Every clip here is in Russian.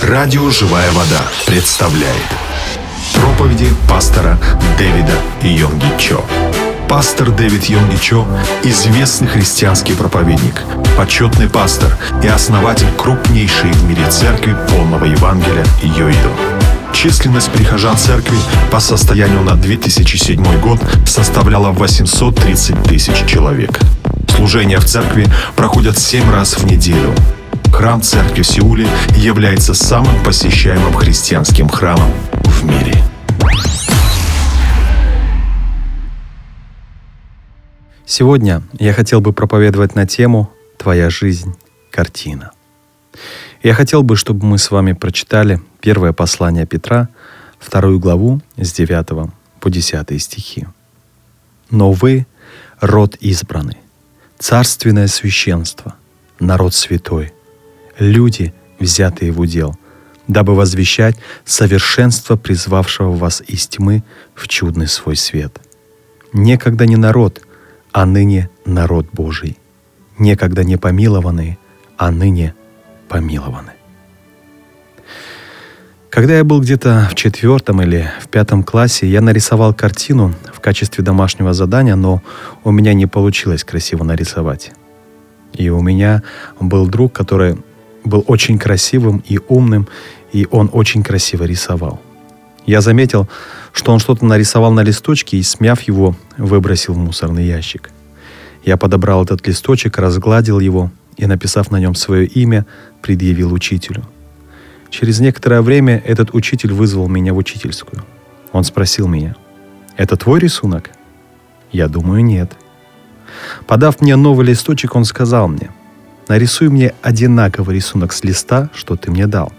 Радио «Живая вода» представляет проповеди пастора Дэвида Йонги Чо. Пастор Дэвид Йонги Чо – известный христианский проповедник, почетный пастор и основатель крупнейшей в мире церкви полного Евангелия Йоидо. Численность прихожан церкви по состоянию на 2007 год составляла 830 тысяч человек. Служения в церкви проходят 7 раз в неделю – Храм церкви в Сеуле является самым посещаемым христианским храмом в мире. Сегодня я хотел бы проповедовать на тему «Твоя жизнь – картина». Я хотел бы, чтобы мы с вами прочитали первое послание Петра, вторую главу с 9 по 10 стихи. «Но вы – род избранный, царственное священство, народ святой – люди, взятые в удел, дабы возвещать совершенство призвавшего вас из тьмы в чудный свой свет. Некогда не народ, а ныне народ Божий. Некогда не помилованные, а ныне помилованы. Когда я был где-то в четвертом или в пятом классе, я нарисовал картину в качестве домашнего задания, но у меня не получилось красиво нарисовать. И у меня был друг, который был очень красивым и умным, и он очень красиво рисовал. Я заметил, что он что-то нарисовал на листочке и, смяв его, выбросил в мусорный ящик. Я подобрал этот листочек, разгладил его и, написав на нем свое имя, предъявил учителю. Через некоторое время этот учитель вызвал меня в учительскую. Он спросил меня, «Это твой рисунок?» Я думаю, нет. Подав мне новый листочек, он сказал мне – нарисуй мне одинаковый рисунок с листа, что ты мне дал.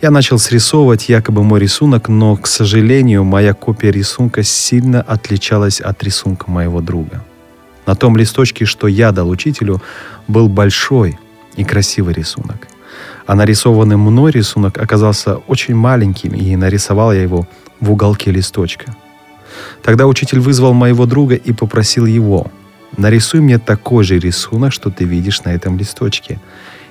Я начал срисовывать якобы мой рисунок, но, к сожалению, моя копия рисунка сильно отличалась от рисунка моего друга. На том листочке, что я дал учителю, был большой и красивый рисунок. А нарисованный мной рисунок оказался очень маленьким, и нарисовал я его в уголке листочка. Тогда учитель вызвал моего друга и попросил его – Нарисуй мне такой же рисунок, что ты видишь на этом листочке.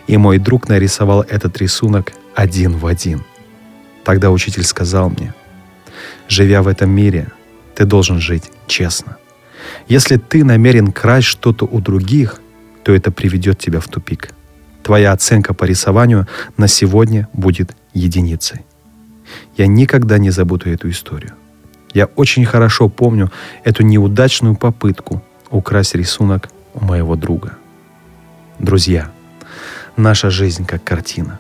И мой друг нарисовал этот рисунок один в один. Тогда учитель сказал мне, живя в этом мире, ты должен жить честно. Если ты намерен красть что-то у других, то это приведет тебя в тупик. Твоя оценка по рисованию на сегодня будет единицей. Я никогда не забуду эту историю. Я очень хорошо помню эту неудачную попытку украсть рисунок у моего друга. Друзья, наша жизнь как картина.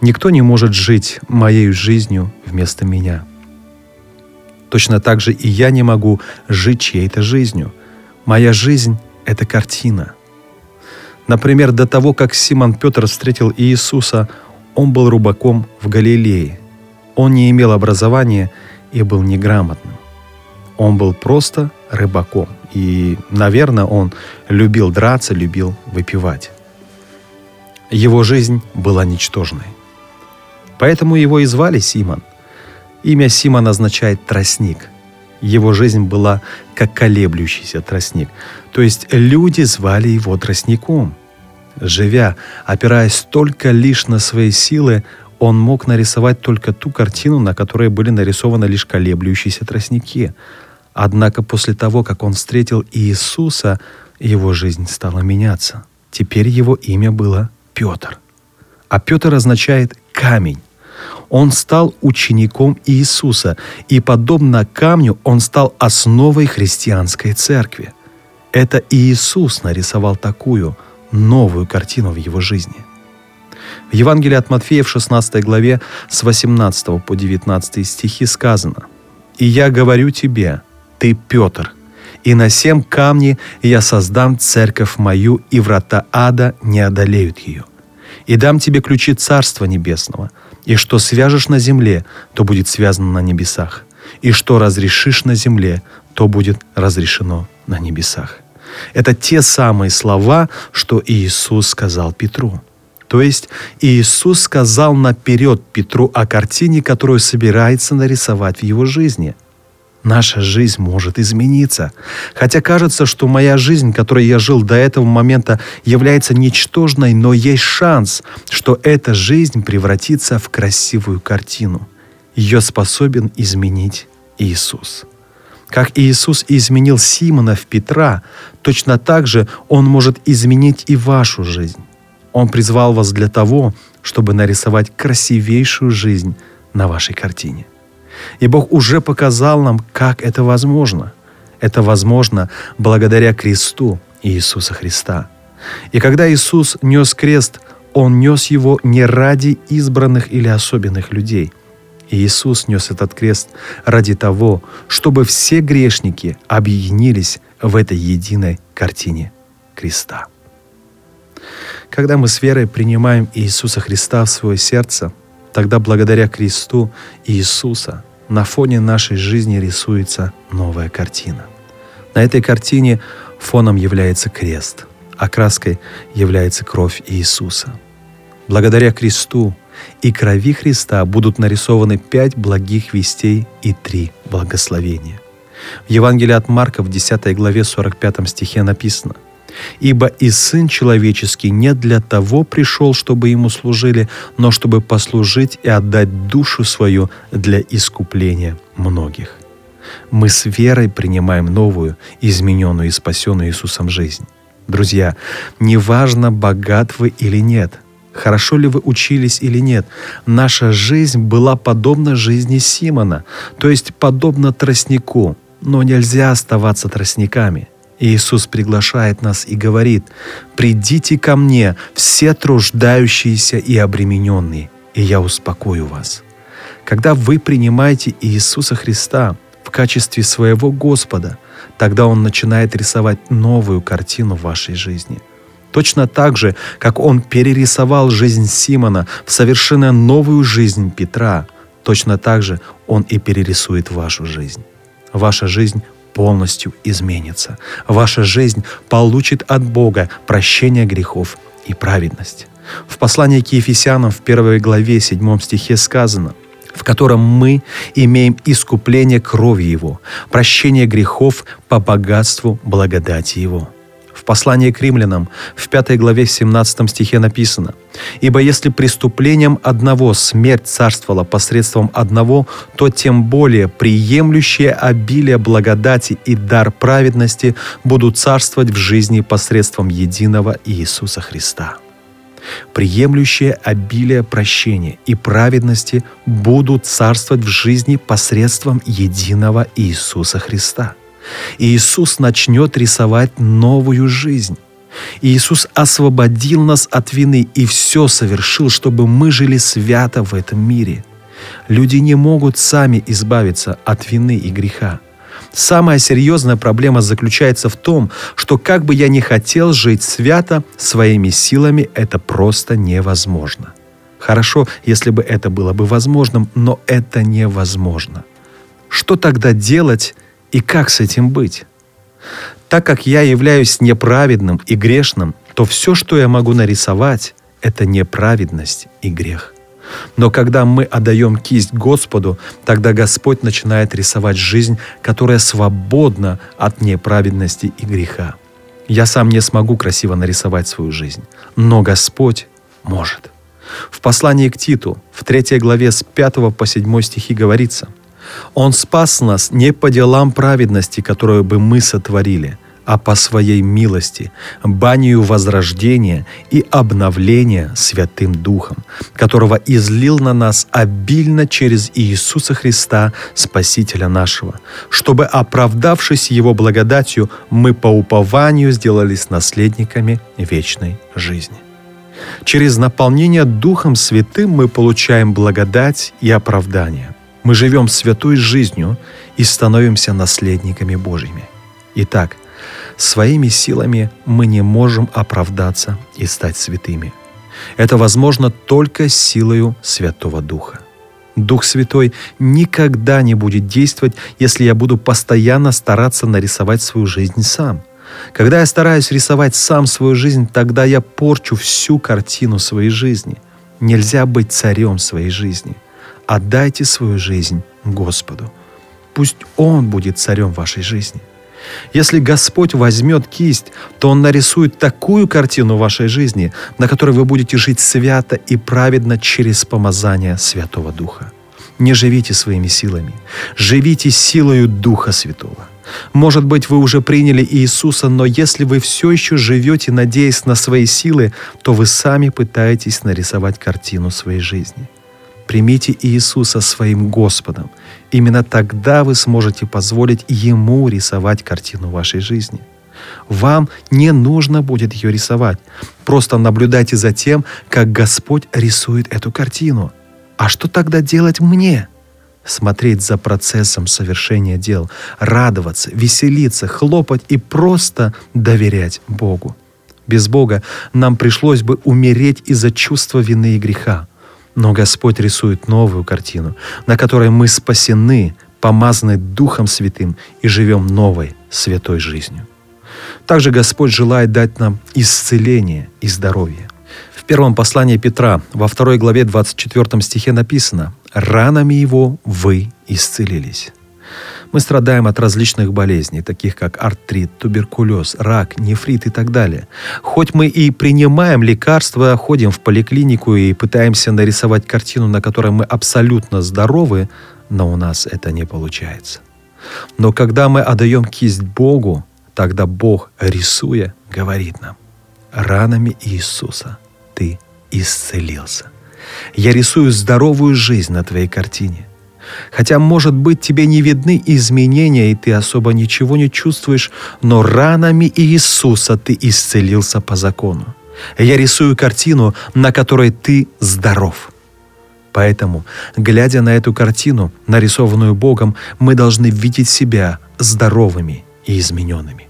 Никто не может жить моей жизнью вместо меня. Точно так же и я не могу жить чьей-то жизнью. Моя жизнь — это картина. Например, до того, как Симон Петр встретил Иисуса, он был рубаком в Галилее. Он не имел образования и был неграмотным. Он был просто рыбаком. И, наверное, он любил драться, любил выпивать. Его жизнь была ничтожной. Поэтому его и звали Симон. Имя Симон означает «тростник». Его жизнь была как колеблющийся тростник. То есть люди звали его тростником. Живя, опираясь только лишь на свои силы, он мог нарисовать только ту картину, на которой были нарисованы лишь колеблющиеся тростники – Однако после того, как он встретил Иисуса, его жизнь стала меняться. Теперь его имя было Петр. А Петр означает «камень». Он стал учеником Иисуса, и подобно камню он стал основой христианской церкви. Это Иисус нарисовал такую новую картину в его жизни. В Евангелии от Матфея в 16 главе с 18 по 19 стихи сказано «И я говорю тебе, ты Петр, и на семь камни я создам церковь мою, и врата ада не одолеют ее. И дам тебе ключи Царства Небесного, и что свяжешь на земле, то будет связано на небесах, и что разрешишь на земле, то будет разрешено на небесах. Это те самые слова, что Иисус сказал Петру. То есть Иисус сказал наперед Петру о картине, которую собирается нарисовать в его жизни – наша жизнь может измениться. Хотя кажется, что моя жизнь, которой я жил до этого момента, является ничтожной, но есть шанс, что эта жизнь превратится в красивую картину. Ее способен изменить Иисус. Как Иисус изменил Симона в Петра, точно так же Он может изменить и вашу жизнь. Он призвал вас для того, чтобы нарисовать красивейшую жизнь на вашей картине. И Бог уже показал нам, как это возможно. Это возможно благодаря кресту Иисуса Христа. И когда Иисус нес крест, Он нес его не ради избранных или особенных людей. Иисус нес этот крест ради того, чтобы все грешники объединились в этой единой картине креста. Когда мы с верой принимаем Иисуса Христа в свое сердце, тогда благодаря кресту Иисуса на фоне нашей жизни рисуется новая картина. На этой картине фоном является крест, а краской является кровь Иисуса. Благодаря кресту и крови Христа будут нарисованы пять благих вестей и три благословения. В Евангелии от Марка в 10 главе 45 стихе написано – Ибо и Сын Человеческий не для того пришел, чтобы Ему служили, но чтобы послужить и отдать душу свою для искупления многих. Мы с верой принимаем новую, измененную и спасенную Иисусом жизнь. Друзья, неважно, богат вы или нет, хорошо ли вы учились или нет, наша жизнь была подобна жизни Симона, то есть подобна тростнику, но нельзя оставаться тростниками. Иисус приглашает нас и говорит, «Придите ко мне, все труждающиеся и обремененные, и я успокою вас». Когда вы принимаете Иисуса Христа в качестве своего Господа, тогда Он начинает рисовать новую картину в вашей жизни. Точно так же, как Он перерисовал жизнь Симона в совершенно новую жизнь Петра, точно так же Он и перерисует вашу жизнь. Ваша жизнь полностью изменится. Ваша жизнь получит от Бога прощение грехов и праведность. В послании к Ефесянам в первой главе 7 стихе сказано, в котором мы имеем искупление крови Его, прощение грехов по богатству благодати Его. В послании к римлянам в 5 главе 17 стихе написано «Ибо если преступлением одного смерть царствовала посредством одного, то тем более приемлющие обилие благодати и дар праведности будут царствовать в жизни посредством единого Иисуса Христа» приемлющие обилие прощения и праведности будут царствовать в жизни посредством единого Иисуса Христа. И Иисус начнет рисовать новую жизнь. Иисус освободил нас от вины и все совершил, чтобы мы жили свято в этом мире. Люди не могут сами избавиться от вины и греха. Самая серьезная проблема заключается в том, что как бы я ни хотел жить свято, своими силами это просто невозможно. Хорошо, если бы это было бы возможным, но это невозможно. Что тогда делать, и как с этим быть? Так как я являюсь неправедным и грешным, то все, что я могу нарисовать, это неправедность и грех. Но когда мы отдаем кисть Господу, тогда Господь начинает рисовать жизнь, которая свободна от неправедности и греха. Я сам не смогу красиво нарисовать свою жизнь, но Господь может. В послании к Титу, в 3 главе с 5 по 7 стихи говорится – он спас нас не по делам праведности, которую бы мы сотворили, а по своей милости, банию возрождения и обновления Святым Духом, которого излил на нас обильно через Иисуса Христа, Спасителя нашего, чтобы, оправдавшись Его благодатью, мы по упованию сделались наследниками вечной жизни. Через наполнение Духом Святым мы получаем благодать и оправдание – мы живем святой жизнью и становимся наследниками Божьими. Итак, своими силами мы не можем оправдаться и стать святыми. Это возможно только силою Святого Духа. Дух Святой никогда не будет действовать, если я буду постоянно стараться нарисовать свою жизнь сам. Когда я стараюсь рисовать сам свою жизнь, тогда я порчу всю картину своей жизни. Нельзя быть царем своей жизни – Отдайте свою жизнь Господу. Пусть Он будет царем вашей жизни. Если Господь возьмет кисть, то Он нарисует такую картину вашей жизни, на которой вы будете жить свято и праведно через помазание Святого Духа. Не живите своими силами, живите силою Духа Святого. Может быть, вы уже приняли Иисуса, но если вы все еще живете, надеясь на свои силы, то вы сами пытаетесь нарисовать картину своей жизни. Примите Иисуса своим Господом. Именно тогда вы сможете позволить Ему рисовать картину вашей жизни. Вам не нужно будет ее рисовать. Просто наблюдайте за тем, как Господь рисует эту картину. А что тогда делать мне? смотреть за процессом совершения дел, радоваться, веселиться, хлопать и просто доверять Богу. Без Бога нам пришлось бы умереть из-за чувства вины и греха. Но Господь рисует новую картину, на которой мы спасены, помазаны Духом Святым и живем новой, святой жизнью. Также Господь желает дать нам исцеление и здоровье. В первом послании Петра, во второй главе 24 стихе написано ранами Его вы исцелились. Мы страдаем от различных болезней, таких как артрит, туберкулез, рак, нефрит и так далее. Хоть мы и принимаем лекарства, ходим в поликлинику и пытаемся нарисовать картину, на которой мы абсолютно здоровы, но у нас это не получается. Но когда мы отдаем кисть Богу, тогда Бог, рисуя, говорит нам, ранами Иисуса ты исцелился. Я рисую здоровую жизнь на твоей картине. Хотя, может быть, тебе не видны изменения, и ты особо ничего не чувствуешь, но ранами Иисуса ты исцелился по закону. Я рисую картину, на которой ты здоров. Поэтому, глядя на эту картину, нарисованную Богом, мы должны видеть себя здоровыми и измененными.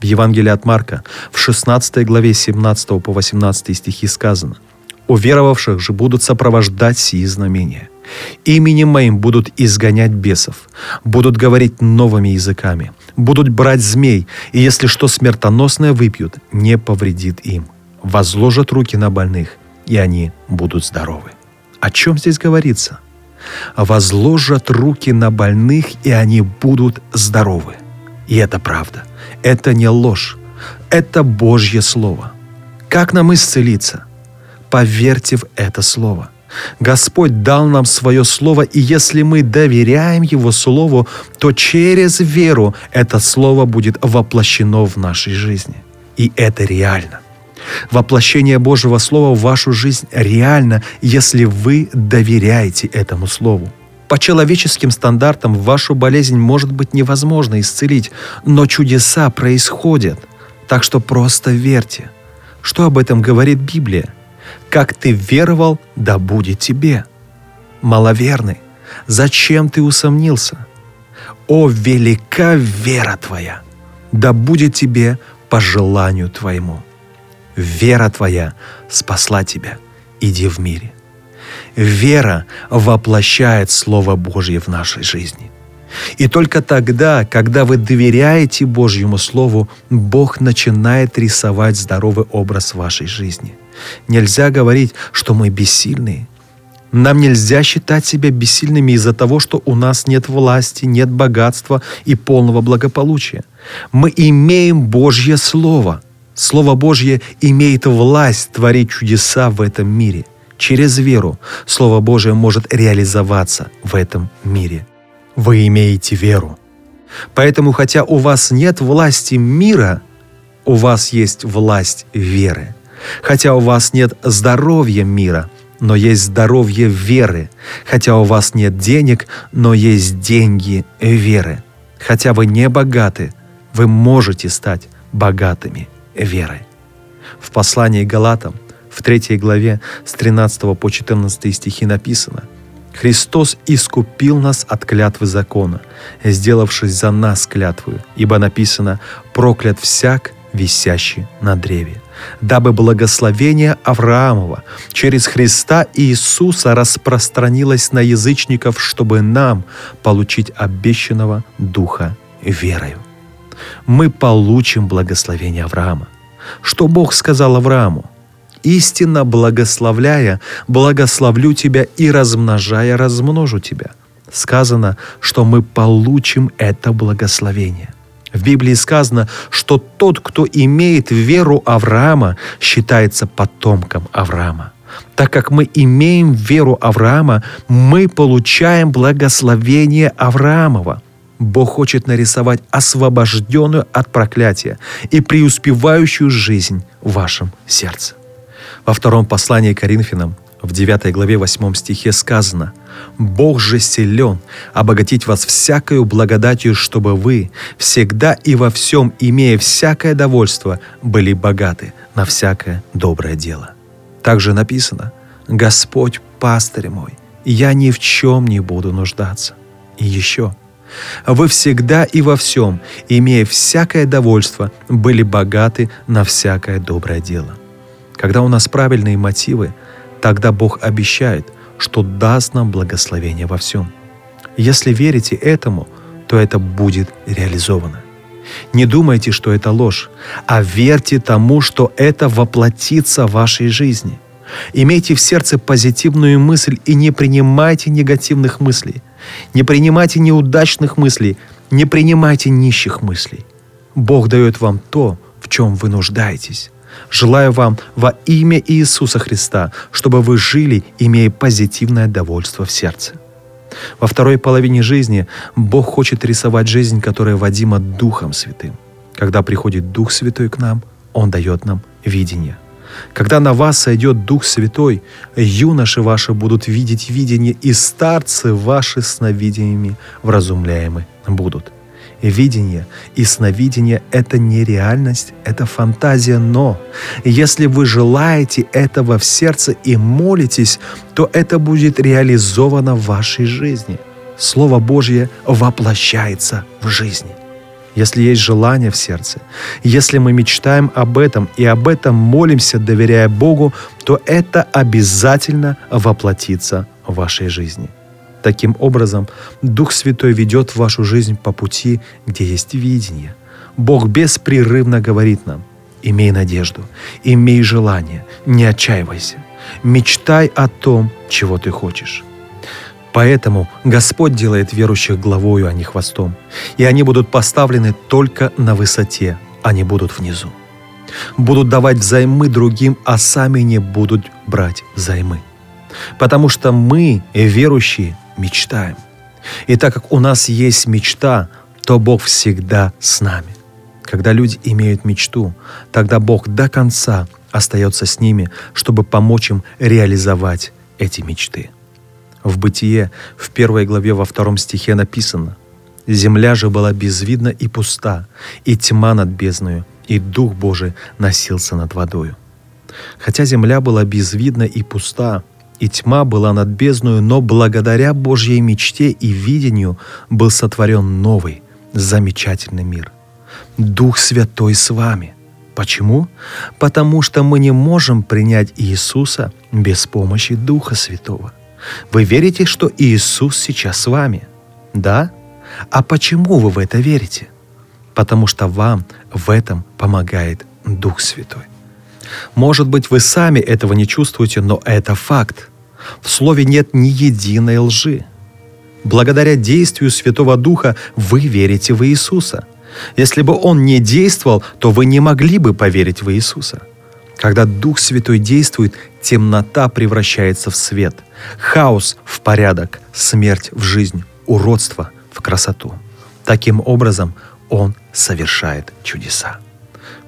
В Евангелии от Марка в 16 главе 17 по 18 стихи сказано – Уверовавших же будут сопровождать сии знамения. Именем моим будут изгонять бесов, будут говорить новыми языками, будут брать змей, и если что смертоносное выпьют, не повредит им. Возложат руки на больных, и они будут здоровы. О чем здесь говорится? Возложат руки на больных, и они будут здоровы. И это правда. Это не ложь. Это Божье Слово. Как нам исцелиться? Поверьте в это слово. Господь дал нам свое слово, и если мы доверяем Его слову, то через веру это слово будет воплощено в нашей жизни. И это реально. Воплощение Божьего Слова в вашу жизнь реально, если вы доверяете этому Слову. По человеческим стандартам вашу болезнь может быть невозможно исцелить, но чудеса происходят. Так что просто верьте. Что об этом говорит Библия? Как ты веровал, да будет тебе. Маловерный, зачем ты усомнился? О, велика вера твоя! Да будет тебе по желанию твоему. Вера твоя спасла тебя. Иди в мире. Вера воплощает Слово Божье в нашей жизни. И только тогда, когда вы доверяете Божьему Слову, Бог начинает рисовать здоровый образ вашей жизни – Нельзя говорить, что мы бессильные. Нам нельзя считать себя бессильными из-за того, что у нас нет власти, нет богатства и полного благополучия. Мы имеем Божье Слово. Слово Божье имеет власть творить чудеса в этом мире. Через веру Слово Божье может реализоваться в этом мире. Вы имеете веру. Поэтому, хотя у вас нет власти мира, у вас есть власть веры. Хотя у вас нет здоровья мира, но есть здоровье веры. Хотя у вас нет денег, но есть деньги веры. Хотя вы не богаты, вы можете стать богатыми верой. В послании Галатам, в 3 главе с 13 по 14 стихи написано «Христос искупил нас от клятвы закона, сделавшись за нас клятвою, ибо написано «проклят всяк, висящий на древе» дабы благословение Авраамова через Христа Иисуса распространилось на язычников, чтобы нам получить обещанного Духа верою. Мы получим благословение Авраама. Что Бог сказал Аврааму? «Истинно благословляя, благословлю тебя и размножая, размножу тебя». сказано, что мы получим это благословение. В Библии сказано, что тот, кто имеет веру Авраама, считается потомком Авраама. Так как мы имеем веру Авраама, мы получаем благословение Авраамова. Бог хочет нарисовать освобожденную от проклятия и преуспевающую жизнь в вашем сердце. Во втором послании Коринфянам в 9 главе 8 стихе сказано «Бог же силен обогатить вас всякою благодатью, чтобы вы, всегда и во всем, имея всякое довольство, были богаты на всякое доброе дело». Также написано «Господь пастырь мой, я ни в чем не буду нуждаться». И еще «Вы всегда и во всем, имея всякое довольство, были богаты на всякое доброе дело». Когда у нас правильные мотивы – Тогда Бог обещает, что даст нам благословение во всем. Если верите этому, то это будет реализовано. Не думайте, что это ложь, а верьте тому, что это воплотится в вашей жизни. Имейте в сердце позитивную мысль и не принимайте негативных мыслей. Не принимайте неудачных мыслей, не принимайте нищих мыслей. Бог дает вам то, в чем вы нуждаетесь. Желаю вам во имя Иисуса Христа, чтобы вы жили, имея позитивное довольство в сердце. Во второй половине жизни Бог хочет рисовать жизнь, которая водима Духом Святым. Когда приходит Дух Святой к нам, Он дает нам видение. Когда на вас сойдет Дух Святой, юноши ваши будут видеть видение, и старцы ваши сновидениями вразумляемы будут. Видение и сновидение — это не реальность, это фантазия, но если вы желаете этого в сердце и молитесь, то это будет реализовано в вашей жизни. Слово Божье воплощается в жизни. Если есть желание в сердце, если мы мечтаем об этом и об этом молимся, доверяя Богу, то это обязательно воплотится в вашей жизни. Таким образом, Дух Святой ведет вашу жизнь по пути, где есть видение. Бог беспрерывно говорит нам, имей надежду, имей желание, не отчаивайся, мечтай о том, чего ты хочешь. Поэтому Господь делает верующих главою, а не хвостом. И они будут поставлены только на высоте, они будут внизу. Будут давать взаймы другим, а сами не будут брать взаймы. Потому что мы, верующие, мечтаем. И так как у нас есть мечта, то Бог всегда с нами. Когда люди имеют мечту, тогда Бог до конца остается с ними, чтобы помочь им реализовать эти мечты. В Бытие, в первой главе во втором стихе написано «Земля же была безвидна и пуста, и тьма над бездною, и Дух Божий носился над водою». Хотя земля была безвидна и пуста, и тьма была над бездною, но благодаря Божьей мечте и видению был сотворен новый, замечательный мир. Дух Святой с вами. Почему? Потому что мы не можем принять Иисуса без помощи Духа Святого. Вы верите, что Иисус сейчас с вами? Да? А почему вы в это верите? Потому что вам в этом помогает Дух Святой. Может быть, вы сами этого не чувствуете, но это факт. В Слове нет ни единой лжи. Благодаря действию Святого Духа вы верите в Иисуса. Если бы Он не действовал, то вы не могли бы поверить в Иисуса. Когда Дух Святой действует, темнота превращается в свет, хаос в порядок, смерть в жизнь, уродство в красоту. Таким образом, Он совершает чудеса.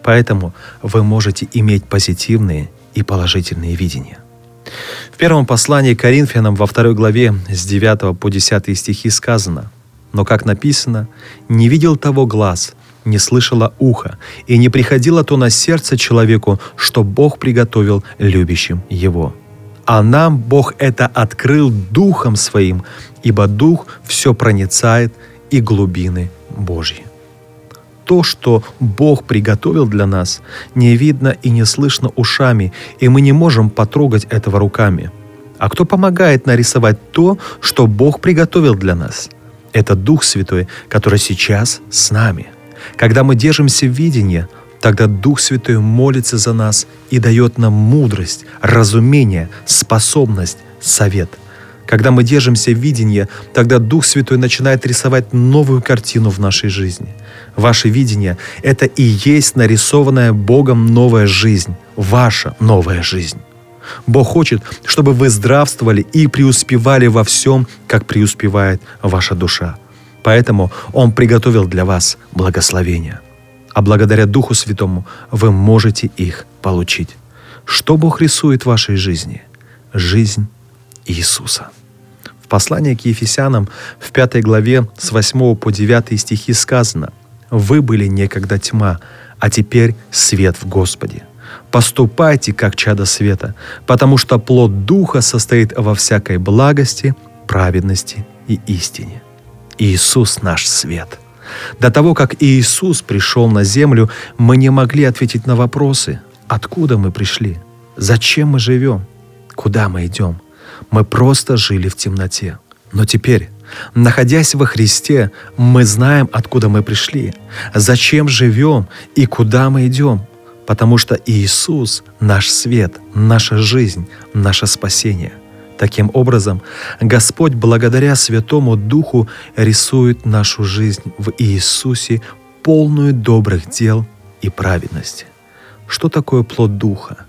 Поэтому вы можете иметь позитивные и положительные видения. В первом послании к Коринфянам во второй главе с 9 по 10 стихи сказано «Но, как написано, не видел того глаз, не слышало ухо, и не приходило то на сердце человеку, что Бог приготовил любящим его. А нам Бог это открыл Духом Своим, ибо Дух все проницает и глубины Божьи то, что Бог приготовил для нас, не видно и не слышно ушами, и мы не можем потрогать этого руками. А кто помогает нарисовать то, что Бог приготовил для нас? Это Дух Святой, который сейчас с нами. Когда мы держимся в видении, тогда Дух Святой молится за нас и дает нам мудрость, разумение, способность, совет. Когда мы держимся видения, тогда Дух Святой начинает рисовать новую картину в нашей жизни. Ваше видение — это и есть нарисованная Богом новая жизнь, ваша новая жизнь. Бог хочет, чтобы вы здравствовали и преуспевали во всем, как преуспевает ваша душа. Поэтому Он приготовил для вас благословения. А благодаря Духу Святому вы можете их получить. Что Бог рисует в вашей жизни? Жизнь Иисуса. В послании к Ефесянам в 5 главе с 8 по 9 стихи сказано «Вы были некогда тьма, а теперь свет в Господе. Поступайте, как чадо света, потому что плод Духа состоит во всякой благости, праведности и истине. Иисус наш свет. До того, как Иисус пришел на землю, мы не могли ответить на вопросы, откуда мы пришли, зачем мы живем, куда мы идем – мы просто жили в темноте. Но теперь, находясь во Христе, мы знаем, откуда мы пришли, зачем живем и куда мы идем, потому что Иисус — наш свет, наша жизнь, наше спасение. Таким образом, Господь благодаря Святому Духу рисует нашу жизнь в Иисусе полную добрых дел и праведности. Что такое плод Духа?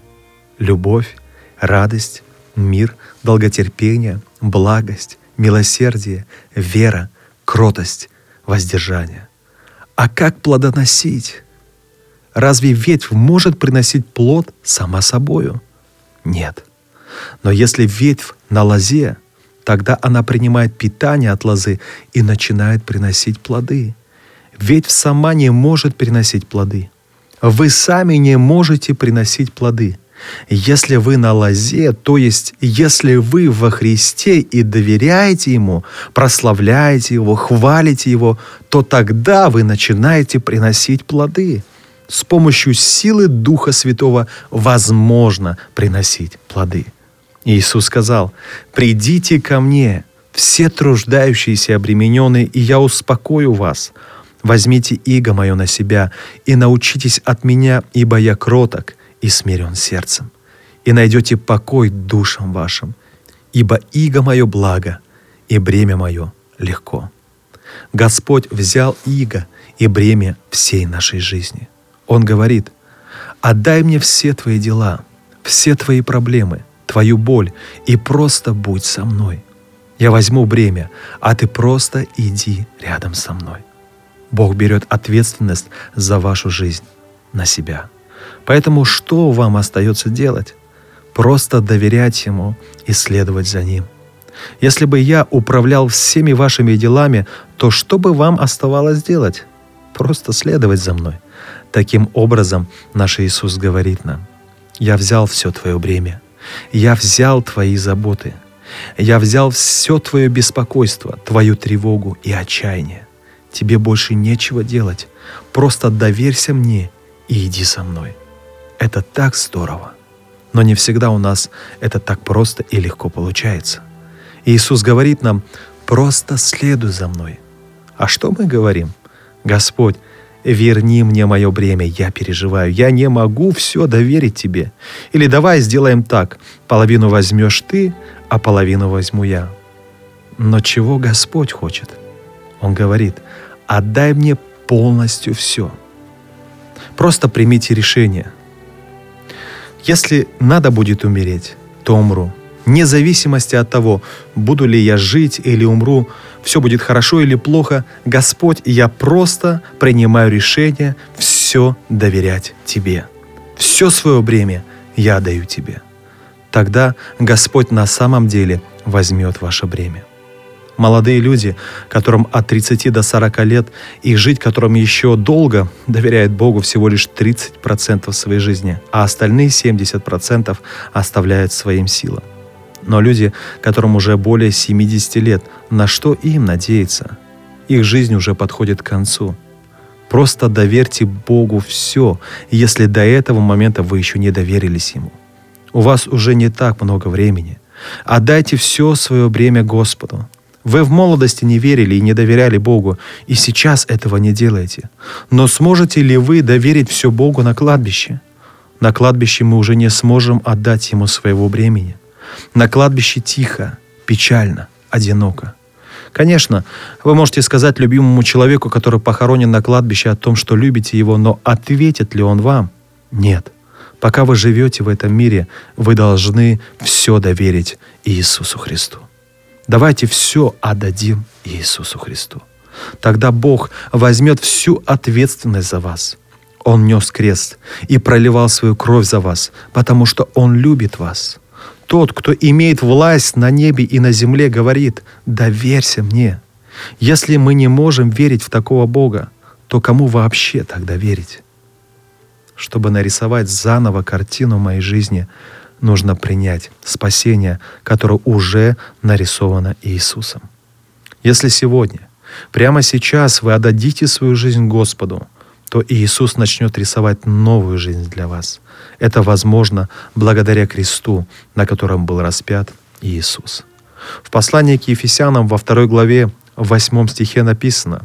Любовь, радость, мир, долготерпение, благость, милосердие, вера, кротость, воздержание. А как плодоносить? Разве ветвь может приносить плод сама собою? Нет. Но если ветвь на лозе, тогда она принимает питание от лозы и начинает приносить плоды. Ветвь сама не может приносить плоды. Вы сами не можете приносить плоды – если вы на лозе, то есть если вы во Христе и доверяете Ему, прославляете Его, хвалите Его, то тогда вы начинаете приносить плоды. С помощью силы Духа Святого возможно приносить плоды. Иисус сказал, «Придите ко мне, все труждающиеся и обремененные, и я успокою вас. Возьмите иго мое на себя и научитесь от меня, ибо я кроток и смирен сердцем, и найдете покой душам вашим, ибо иго мое благо, и бремя мое легко. Господь взял иго и бремя всей нашей жизни. Он говорит, «Отдай мне все твои дела, все твои проблемы, твою боль, и просто будь со мной. Я возьму бремя, а ты просто иди рядом со мной». Бог берет ответственность за вашу жизнь на себя. Поэтому что вам остается делать? Просто доверять Ему и следовать за Ним. Если бы я управлял всеми вашими делами, то что бы вам оставалось делать? Просто следовать за мной. Таким образом, наш Иисус говорит нам, «Я взял все твое бремя, я взял твои заботы, я взял все твое беспокойство, твою тревогу и отчаяние. Тебе больше нечего делать, просто доверься мне и иди со мной». Это так здорово. Но не всегда у нас это так просто и легко получается. Иисус говорит нам, просто следуй за мной. А что мы говорим? Господь, верни мне мое бремя, я переживаю, я не могу все доверить тебе. Или давай сделаем так, половину возьмешь ты, а половину возьму я. Но чего Господь хочет? Он говорит, отдай мне полностью все. Просто примите решение – если надо будет умереть, то умру. Вне зависимости от того, буду ли я жить или умру, все будет хорошо или плохо, Господь, я просто принимаю решение все доверять Тебе. Все свое бремя я даю Тебе. Тогда Господь на самом деле возьмет ваше бремя молодые люди, которым от 30 до 40 лет, и жить которым еще долго, доверяет Богу всего лишь 30% своей жизни, а остальные 70% оставляют своим силам. Но люди, которым уже более 70 лет, на что им надеяться? Их жизнь уже подходит к концу. Просто доверьте Богу все, если до этого момента вы еще не доверились Ему. У вас уже не так много времени. Отдайте все свое бремя Господу. Вы в молодости не верили и не доверяли Богу, и сейчас этого не делаете. Но сможете ли вы доверить все Богу на кладбище? На кладбище мы уже не сможем отдать Ему своего бремени. На кладбище тихо, печально, одиноко. Конечно, вы можете сказать любимому человеку, который похоронен на кладбище, о том, что любите его, но ответит ли он вам? Нет. Пока вы живете в этом мире, вы должны все доверить Иисусу Христу. Давайте все отдадим Иисусу Христу. Тогда Бог возьмет всю ответственность за вас. Он нес крест и проливал свою кровь за вас, потому что Он любит вас. Тот, кто имеет власть на небе и на земле, говорит, доверься мне. Если мы не можем верить в такого Бога, то кому вообще тогда верить? Чтобы нарисовать заново картину моей жизни, нужно принять спасение, которое уже нарисовано Иисусом. Если сегодня, прямо сейчас вы отдадите свою жизнь Господу, то Иисус начнет рисовать новую жизнь для вас. Это возможно благодаря кресту, на котором был распят Иисус. В послании к Ефесянам во второй главе, в восьмом стихе написано,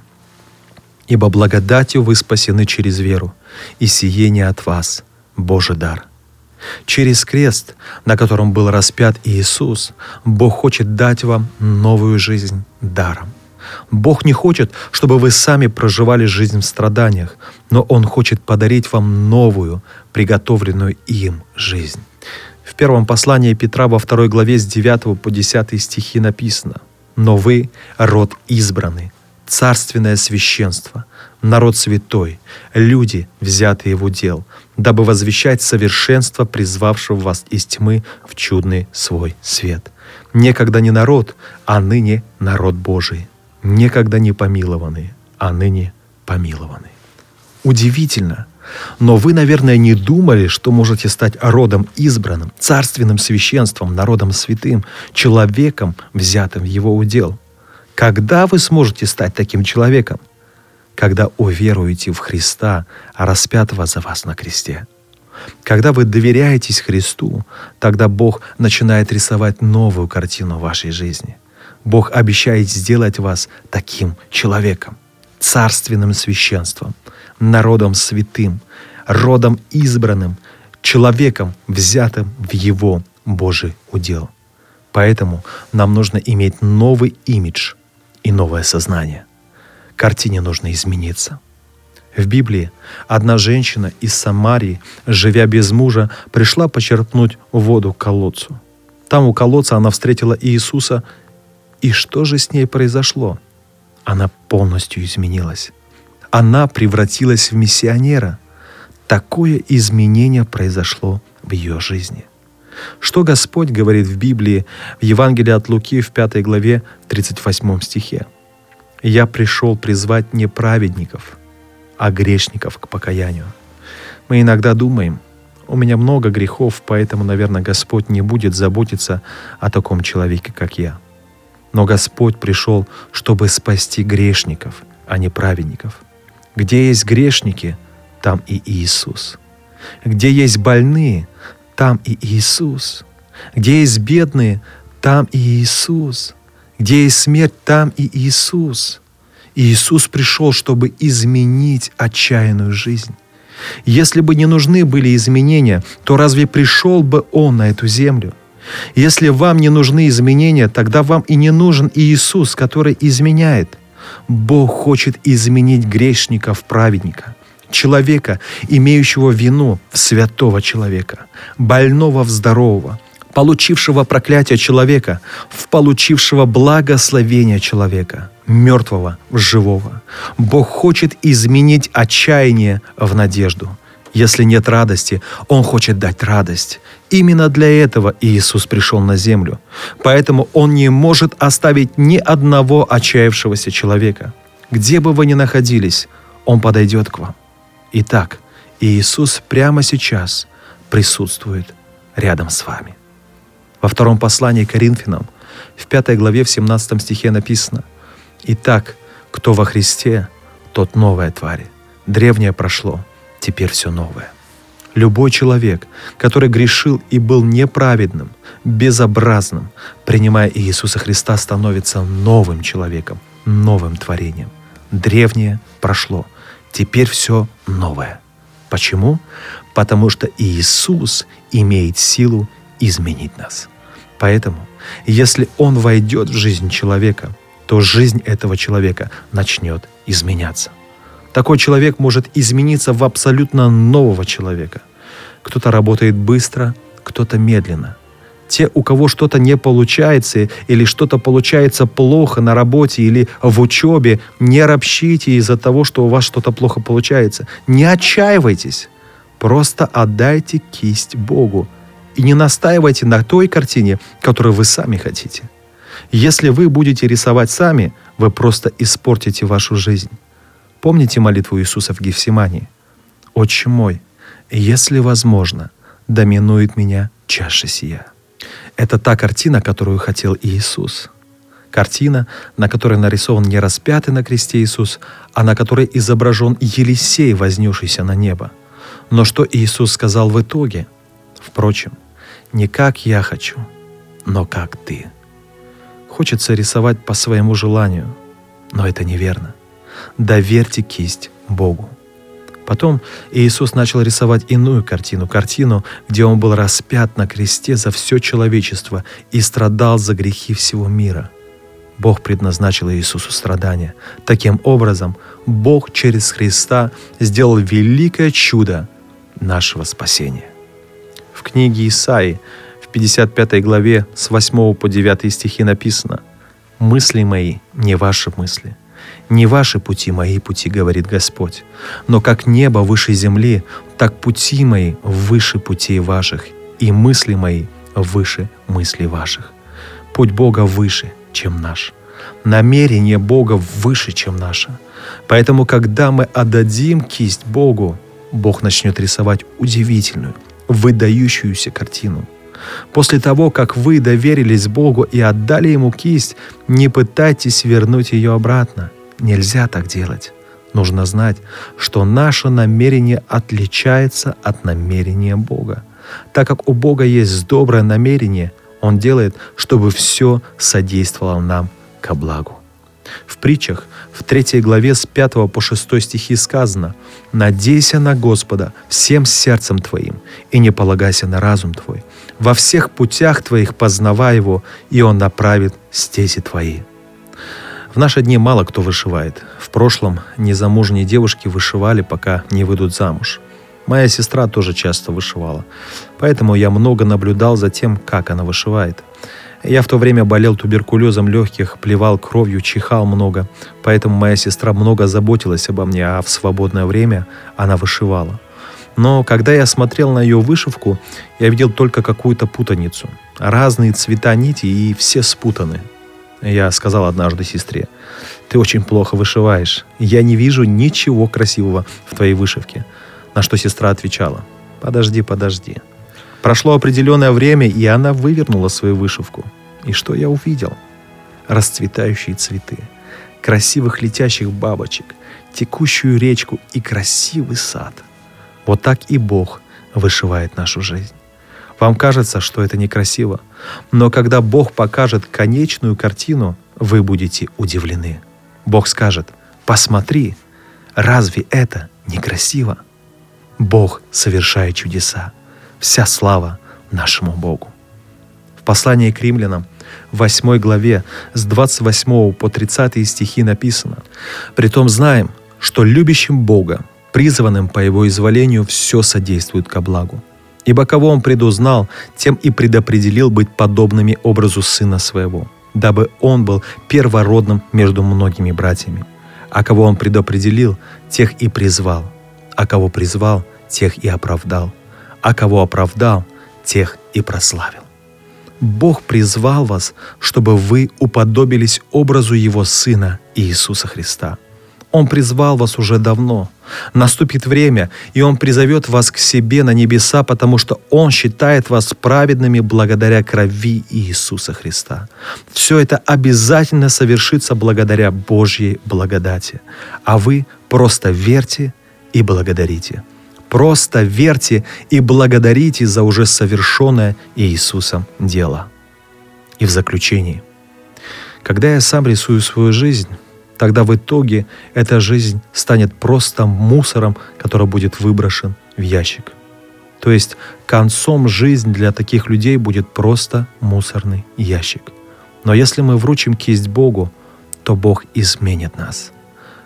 «Ибо благодатью вы спасены через веру, и сие не от вас, Божий дар». Через крест, на котором был распят Иисус, Бог хочет дать вам новую жизнь даром – Бог не хочет, чтобы вы сами проживали жизнь в страданиях, но Он хочет подарить вам новую, приготовленную им жизнь. В первом послании Петра во второй главе с 9 по 10 стихи написано «Но вы — род избранный, царственное священство, народ святой, люди, взятые в удел, дабы возвещать совершенство призвавшего вас из тьмы в чудный свой свет. Некогда не народ, а ныне народ Божий, некогда не помилованные, а ныне помилованы. Удивительно, но вы, наверное, не думали, что можете стать родом избранным, царственным священством, народом святым, человеком, взятым в его удел. Когда вы сможете стать таким человеком? Когда уверуете в Христа, распятого за вас на кресте. Когда вы доверяетесь Христу, тогда Бог начинает рисовать новую картину вашей жизни – Бог обещает сделать вас таким человеком, царственным священством, народом святым, родом избранным, человеком, взятым в Его Божий удел. Поэтому нам нужно иметь новый имидж и новое сознание. Картине нужно измениться. В Библии одна женщина из Самарии, живя без мужа, пришла почерпнуть воду к колодцу. Там у колодца она встретила Иисуса и что же с ней произошло? Она полностью изменилась. Она превратилась в миссионера. Такое изменение произошло в ее жизни. Что Господь говорит в Библии в Евангелии от Луки в 5 главе 38 стихе? «Я пришел призвать не праведников, а грешников к покаянию». Мы иногда думаем, у меня много грехов, поэтому, наверное, Господь не будет заботиться о таком человеке, как я. Но Господь пришел, чтобы спасти грешников, а не праведников. Где есть грешники, там и Иисус. Где есть больные, там и Иисус. Где есть бедные, там и Иисус. Где есть смерть, там и Иисус. Иисус пришел, чтобы изменить отчаянную жизнь. Если бы не нужны были изменения, то разве пришел бы Он на эту землю – если вам не нужны изменения, тогда вам и не нужен Иисус, который изменяет. Бог хочет изменить грешника в праведника, человека, имеющего вину в святого человека, больного в здорового, получившего проклятие человека, в получившего благословение человека, мертвого в живого. Бог хочет изменить отчаяние в надежду – если нет радости, Он хочет дать радость. Именно для этого Иисус пришел на землю. Поэтому Он не может оставить ни одного отчаявшегося человека. Где бы вы ни находились, Он подойдет к вам. Итак, Иисус прямо сейчас присутствует рядом с вами. Во втором послании к Коринфянам, в пятой главе, в 17 стихе написано, «Итак, кто во Христе, тот новая тварь. Древнее прошло, теперь все новое. Любой человек, который грешил и был неправедным, безобразным, принимая Иисуса Христа, становится новым человеком, новым творением. Древнее прошло, теперь все новое. Почему? Потому что Иисус имеет силу изменить нас. Поэтому, если он войдет в жизнь человека, то жизнь этого человека начнет изменяться. Такой человек может измениться в абсолютно нового человека. Кто-то работает быстро, кто-то медленно. Те, у кого что-то не получается или что-то получается плохо на работе или в учебе, не ропщите из-за того, что у вас что-то плохо получается. Не отчаивайтесь. Просто отдайте кисть Богу и не настаивайте на той картине, которую вы сами хотите. Если вы будете рисовать сами, вы просто испортите вашу жизнь. Помните молитву Иисуса в Гефсимании? «Отче мой, если возможно, доминует меня чаша сия». Это та картина, которую хотел Иисус. Картина, на которой нарисован не распятый на кресте Иисус, а на которой изображен Елисей, вознесшийся на небо. Но что Иисус сказал в итоге? Впрочем, не как я хочу, но как ты. Хочется рисовать по своему желанию, но это неверно. Доверьте кисть Богу. Потом Иисус начал рисовать иную картину, картину, где Он был распят на кресте за все человечество и страдал за грехи всего мира. Бог предназначил Иисусу страдания. Таким образом, Бог через Христа сделал великое чудо нашего спасения. В книге Исаии в 55 главе с 8 по 9 стихи написано «Мысли мои не ваши мысли, не ваши пути мои пути, говорит Господь, но как небо выше земли, так пути мои выше путей ваших, и мысли мои выше мыслей ваших. Путь Бога выше, чем наш. Намерение Бога выше, чем наше. Поэтому, когда мы отдадим кисть Богу, Бог начнет рисовать удивительную, выдающуюся картину. После того, как вы доверились Богу и отдали Ему кисть, не пытайтесь вернуть ее обратно. Нельзя так делать. Нужно знать, что наше намерение отличается от намерения Бога. Так как у Бога есть доброе намерение, Он делает, чтобы все содействовало нам ко благу. В притчах в 3 главе с 5 по 6 стихи сказано «Надейся на Господа всем сердцем твоим и не полагайся на разум твой. Во всех путях твоих познавай Его, и Он направит стези твои». В наши дни мало кто вышивает. В прошлом незамужние девушки вышивали, пока не выйдут замуж. Моя сестра тоже часто вышивала. Поэтому я много наблюдал за тем, как она вышивает. Я в то время болел туберкулезом легких, плевал кровью, чихал много, поэтому моя сестра много заботилась обо мне, а в свободное время она вышивала. Но когда я смотрел на ее вышивку, я видел только какую-то путаницу. Разные цвета нити и все спутаны. Я сказал однажды сестре, ты очень плохо вышиваешь. Я не вижу ничего красивого в твоей вышивке. На что сестра отвечала, подожди, подожди. Прошло определенное время, и она вывернула свою вышивку. И что я увидел? Расцветающие цветы, красивых летящих бабочек, текущую речку и красивый сад. Вот так и Бог вышивает нашу жизнь. Вам кажется, что это некрасиво, но когда Бог покажет конечную картину, вы будете удивлены. Бог скажет, посмотри, разве это некрасиво? Бог совершает чудеса вся слава нашему Богу. В послании к римлянам, в 8 главе, с 28 по 30 стихи написано, «Притом знаем, что любящим Бога, призванным по Его изволению, все содействует ко благу. Ибо кого Он предузнал, тем и предопределил быть подобными образу Сына Своего, дабы Он был первородным между многими братьями. А кого Он предопределил, тех и призвал, а кого призвал, тех и оправдал, а кого оправдал, тех и прославил. Бог призвал вас, чтобы вы уподобились образу Его Сына Иисуса Христа. Он призвал вас уже давно. Наступит время, и Он призовет вас к себе на небеса, потому что Он считает вас праведными благодаря крови Иисуса Христа. Все это обязательно совершится благодаря Божьей благодати. А вы просто верьте и благодарите. Просто верьте и благодарите за уже совершенное Иисусом дело. И в заключении. Когда я сам рисую свою жизнь, тогда в итоге эта жизнь станет просто мусором, который будет выброшен в ящик. То есть концом жизнь для таких людей будет просто мусорный ящик. Но если мы вручим кисть Богу, то Бог изменит нас.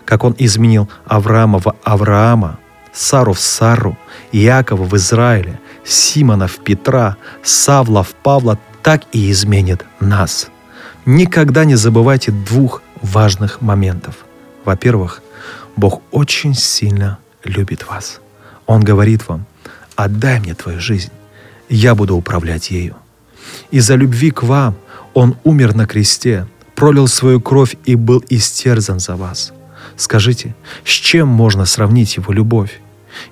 Как Он изменил Авраама в Авраама, Сару в Сару, Иакова в Израиле, Симона в Петра, Савла в Павла, так и изменит нас. Никогда не забывайте двух важных моментов. Во-первых, Бог очень сильно любит вас. Он говорит вам, отдай мне твою жизнь, я буду управлять ею. Из-за любви к вам Он умер на кресте, пролил свою кровь и был истерзан за вас. Скажите, с чем можно сравнить Его любовь?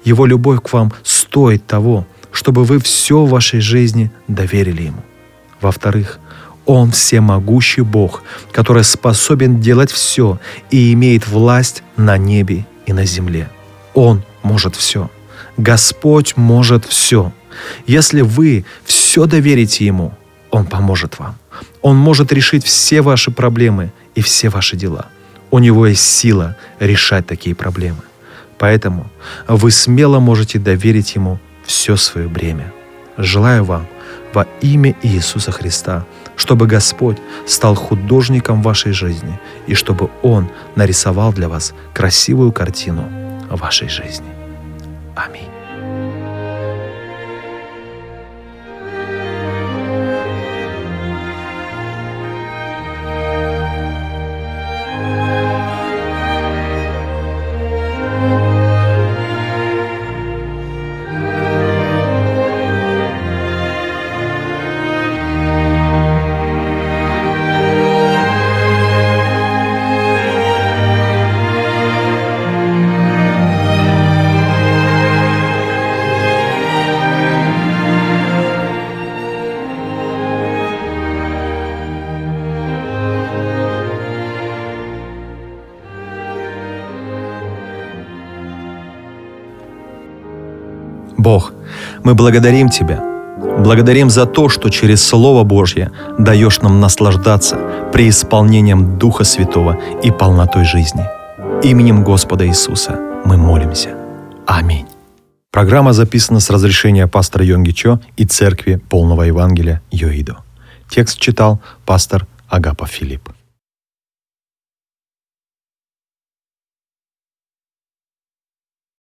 Его любовь к вам стоит того, чтобы вы все в вашей жизни доверили Ему. Во-вторых, Он всемогущий Бог, который способен делать все и имеет власть на небе и на земле. Он может все. Господь может все. Если вы все доверите Ему, Он поможет вам. Он может решить все ваши проблемы и все ваши дела. У Него есть сила решать такие проблемы. Поэтому вы смело можете доверить Ему все свое бремя. Желаю вам во имя Иисуса Христа, чтобы Господь стал художником вашей жизни и чтобы Он нарисовал для вас красивую картину вашей жизни. Аминь. Мы благодарим Тебя. Благодарим за то, что через Слово Божье даешь нам наслаждаться преисполнением Духа Святого и полнотой жизни. Именем Господа Иисуса мы молимся. Аминь. Программа записана с разрешения пастора Йонги Чо и Церкви Полного Евангелия Йоидо. Текст читал пастор Агапа Филипп.